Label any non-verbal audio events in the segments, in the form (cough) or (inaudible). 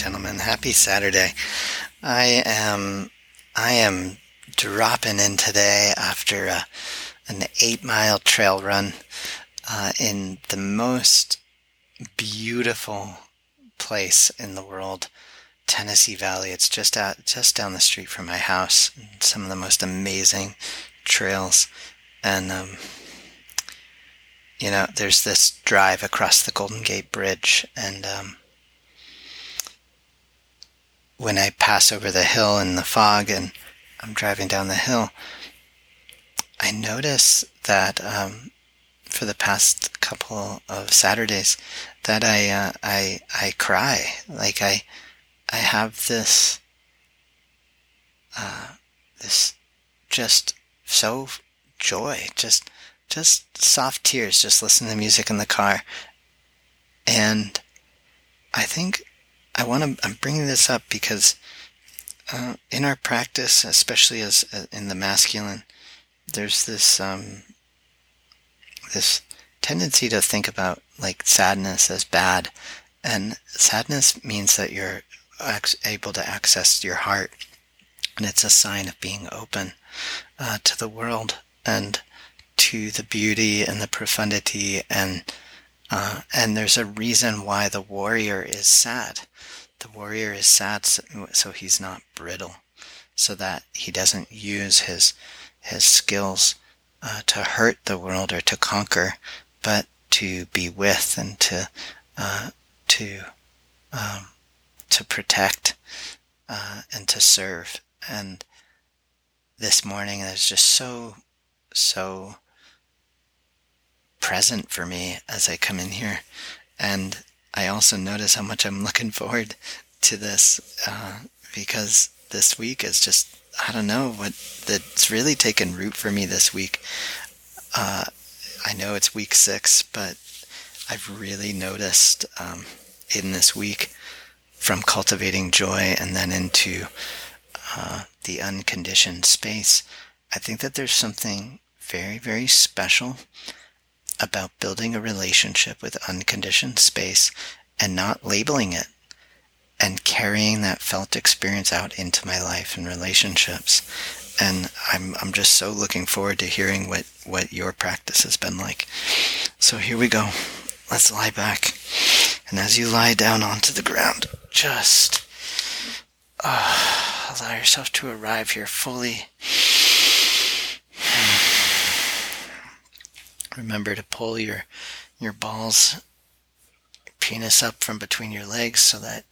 gentlemen. Happy Saturday. I am I am dropping in today after a, an eight mile trail run uh, in the most beautiful place in the world, Tennessee Valley. It's just out just down the street from my house. Some of the most amazing trails, and um, you know, there's this drive across the Golden Gate Bridge, and um, when I pass over the hill in the fog and I'm driving down the hill, I notice that um, for the past couple of Saturdays that I uh, I I cry. Like I I have this uh, this just so joy just just soft tears just listening to music in the car. And I think I want to. I'm bringing this up because uh, in our practice, especially as uh, in the masculine, there's this um, this tendency to think about like sadness as bad, and sadness means that you're able to access your heart, and it's a sign of being open uh, to the world and to the beauty and the profundity and uh, and there's a reason why the warrior is sad. The warrior is sad so, so he's not brittle, so that he doesn't use his his skills uh, to hurt the world or to conquer, but to be with and to uh, to um, to protect uh, and to serve. And this morning is just so so present for me as I come in here. And I also notice how much I'm looking forward to this uh, because this week is just, I don't know, what that's really taken root for me this week. Uh, I know it's week six, but I've really noticed um, in this week from cultivating joy and then into uh, the unconditioned space. I think that there's something very, very special about building a relationship with unconditioned space and not labeling it and carrying that felt experience out into my life and relationships. And I'm, I'm just so looking forward to hearing what, what your practice has been like. So here we go. Let's lie back. And as you lie down onto the ground, just uh, allow yourself to arrive here fully Remember to pull your your balls, penis up from between your legs so that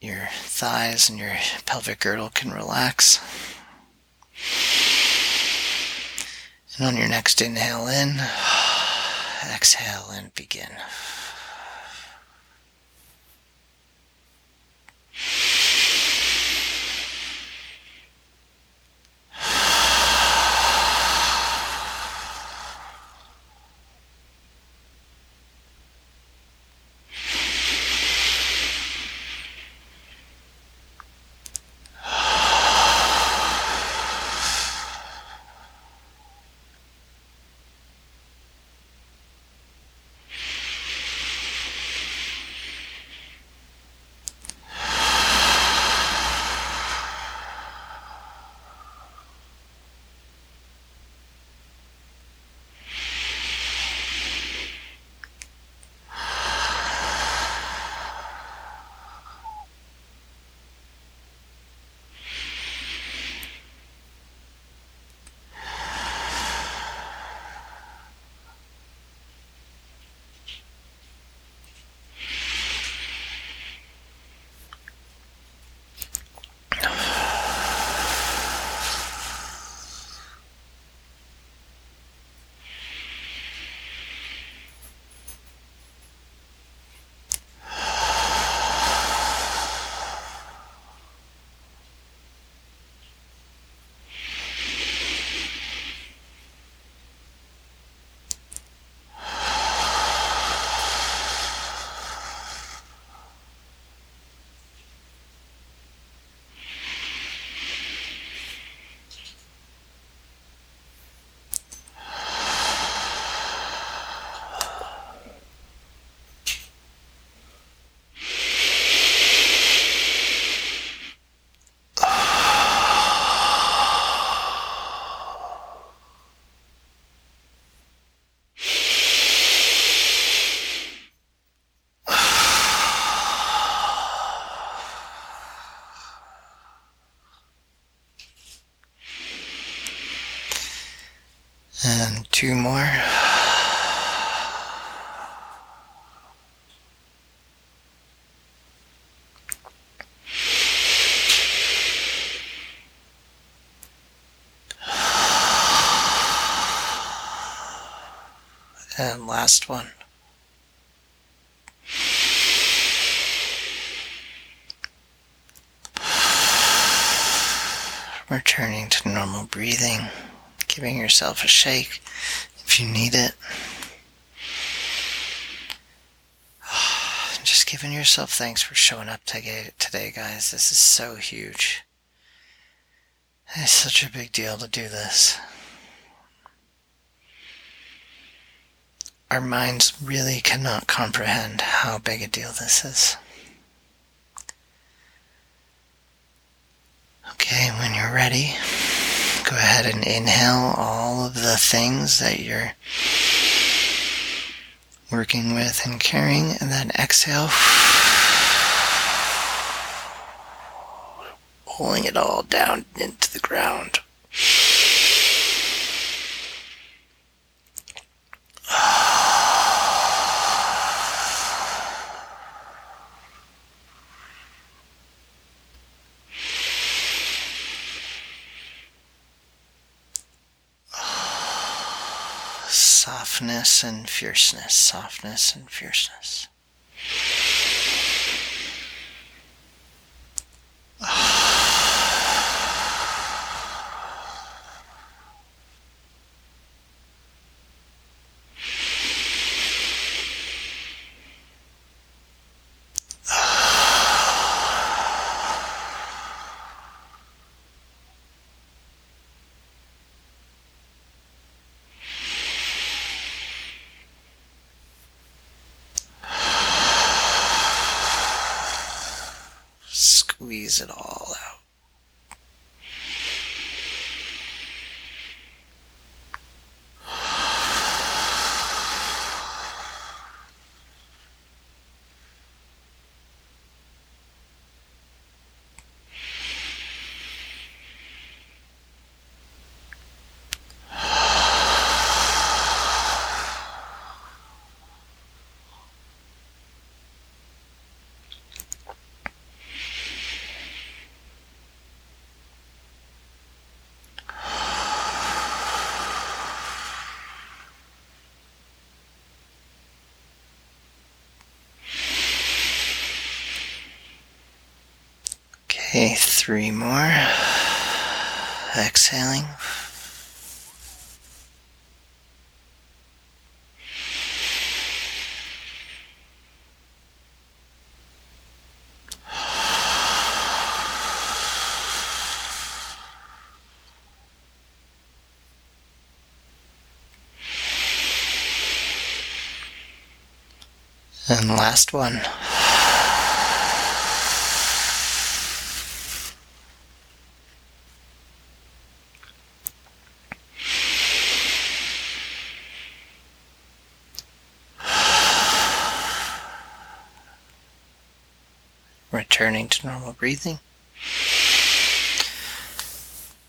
your thighs and your pelvic girdle can relax. And on your next inhale in, (sighs) exhale and begin. Two more. And last one. Returning to normal breathing, giving yourself a shake if you need it. (sighs) Just giving yourself thanks for showing up today, guys. This is so huge. It's such a big deal to do this. Our minds really cannot comprehend how big a deal this is. Okay, when you're ready, go ahead and inhale all of the things that you're working with and carrying, and then exhale, pulling it all down into the ground. Softness and fierceness, softness and fierceness. It all out. Okay, three more. Exhaling. And last one. Returning to normal breathing.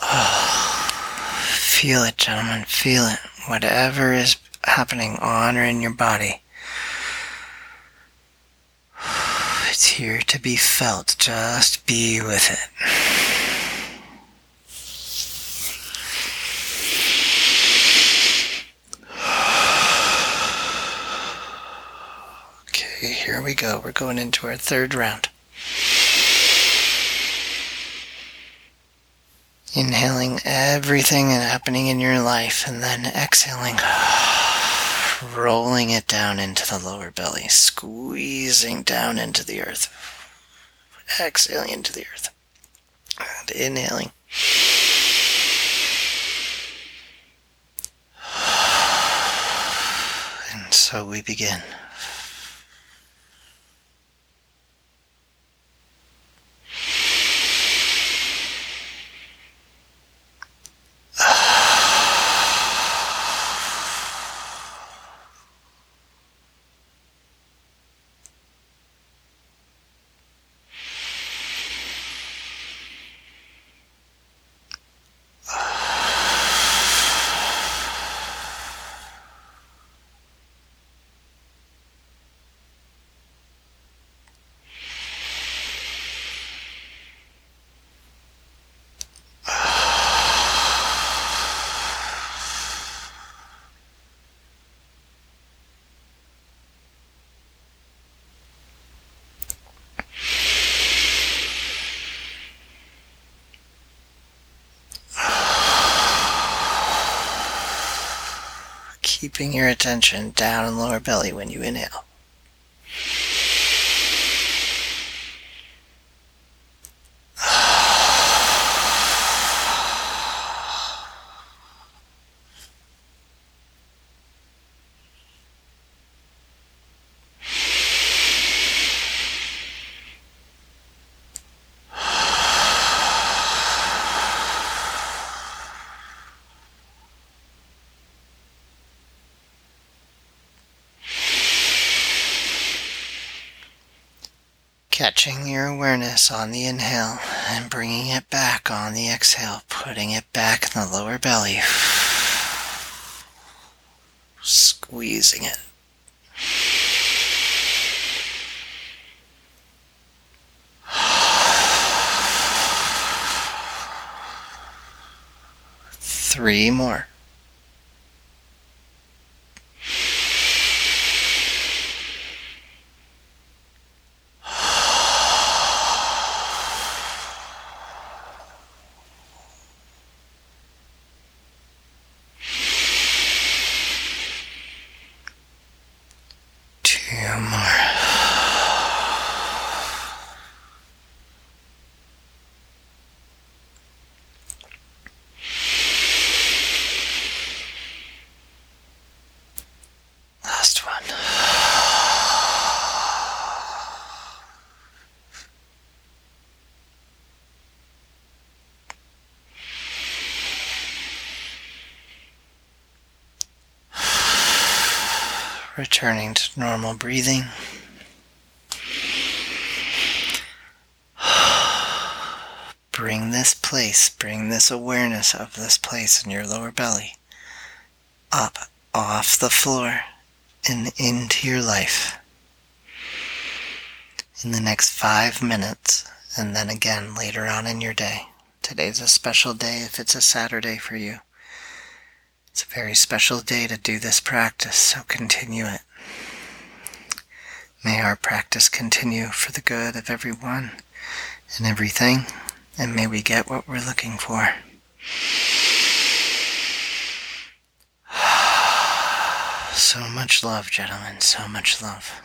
Oh, (sighs) feel it, gentlemen. Feel it. Whatever is happening on or in your body, (sighs) it's here to be felt. Just be with it. (sighs) Okay, here we go. We're going into our third round. Inhaling everything happening in your life and then exhaling, rolling it down into the lower belly, squeezing down into the earth, exhaling into the earth, and inhaling. And so we begin. Keeping your attention down in lower belly when you inhale. Catching your awareness on the inhale and bringing it back on the exhale, putting it back in the lower belly. Squeezing it. Three more. Two more. Last one. Returning to normal breathing. (sighs) Bring this place, bring this awareness of this place in your lower belly up off the floor and into your life in the next five minutes and then again later on in your day. Today's a special day if it's a Saturday for you. It's a very special day to do this practice, so continue it. May our practice continue for the good of everyone and everything, and may we get what we're looking for. (sighs) So much love, gentlemen, so much love.